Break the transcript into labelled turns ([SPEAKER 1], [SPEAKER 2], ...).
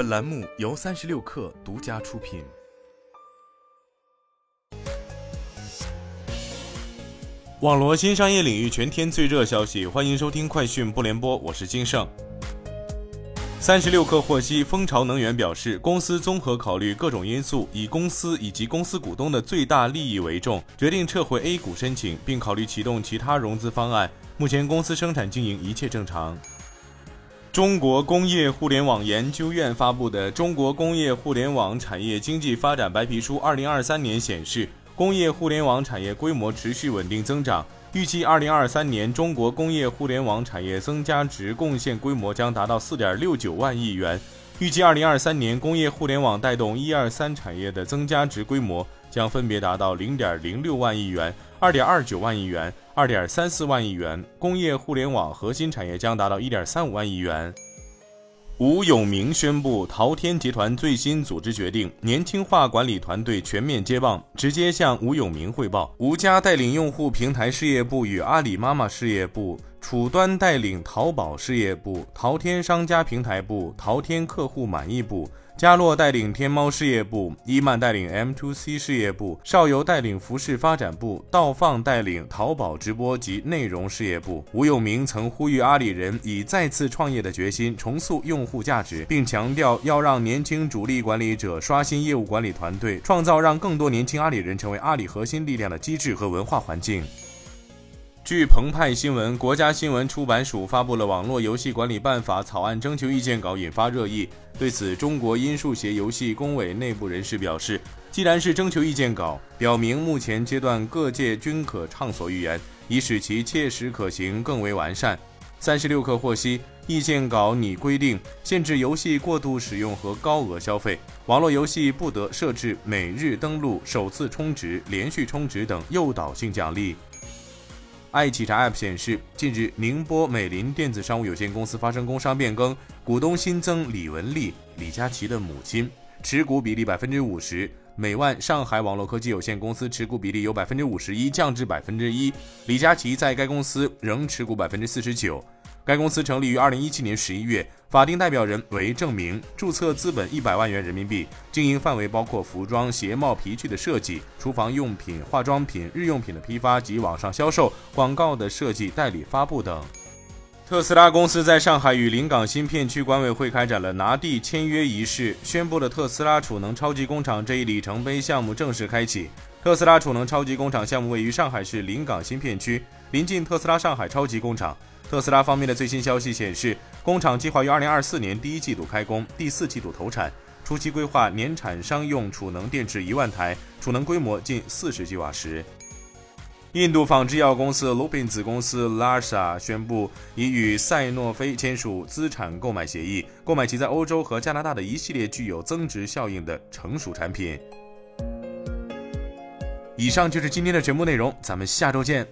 [SPEAKER 1] 本栏目由三十六氪独家出品。网罗新商业领域全天最热消息，欢迎收听快讯不联播，我是金盛。三十六氪获悉，蜂巢能源表示，公司综合考虑各种因素，以公司以及公司股东的最大利益为重，决定撤回 A 股申请，并考虑启动其他融资方案。目前公司生产经营一切正常。中国工业互联网研究院发布的《中国工业互联网产业经济发展白皮书（二零二三年）》显示，工业互联网产业规模持续稳定增长。预计二零二三年中国工业互联网产业增加值贡献规模将达到四点六九万亿元。预计二零二三年工业互联网带动一二三产业的增加值规模将分别达到零点零六万亿元、二点二九万亿元、二点三四万亿元。工业互联网核心产业将达到一点三五万亿元。吴永明宣布，淘天集团最新组织决定，年轻化管理团队全面接棒，直接向吴永明汇报。吴家带领用户平台事业部与阿里妈妈事业部，楚端带领淘宝事业部、淘天商家平台部、淘天客户满意部。嘉洛带领天猫事业部，伊曼带领 M to C 事业部，少游带领服饰发展部，道放带领淘宝直播及内容事业部。吴永明曾呼吁阿里人以再次创业的决心重塑用户价值，并强调要让年轻主力管理者刷新业务管理团队，创造让更多年轻阿里人成为阿里核心力量的机制和文化环境。据澎湃新闻，国家新闻出版署发布了《网络游戏管理办法》草案征求意见稿，引发热议。对此，中国音数协游戏工委内部人士表示，既然是征求意见稿，表明目前阶段各界均可畅所欲言，以使其切实可行更为完善。三十六氪获悉，意见稿拟规定限制游戏过度使用和高额消费，网络游戏不得设置每日登录、首次充值、连续充值等诱导性奖励。爱企查 App 显示，近日宁波美林电子商务有限公司发生工商变更，股东新增李文丽，李佳琦的母亲，持股比例百分之五十。美万上海网络科技有限公司持股比例由百分之五十一降至百分之一，李佳琦在该公司仍持股百分之四十九。该公司成立于二零一七年十一月，法定代表人为郑明，注册资本一百万元人民币，经营范围包括服装、鞋帽、皮具的设计、厨房用品、化妆品、日用品的批发及网上销售、广告的设计、代理发布等。特斯拉公司在上海与临港新片区管委会开展了拿地签约仪式，宣布了特斯拉储能超级工厂这一里程碑项目正式开启。特斯拉储能超级工厂项目位于上海市临港新片区，临近特斯拉上海超级工厂。特斯拉方面的最新消息显示，工厂计划于二零二四年第一季度开工，第四季度投产。初期规划年产商用储能电池一万台，储能规模近四十吉瓦时。印度仿制药公司 Lupin 子公司 Larsa 宣布已与赛诺菲签署资产购买协议，购买其在欧洲和加拿大的一系列具有增值效应的成熟产品。以上就是今天的全部内容，咱们下周见。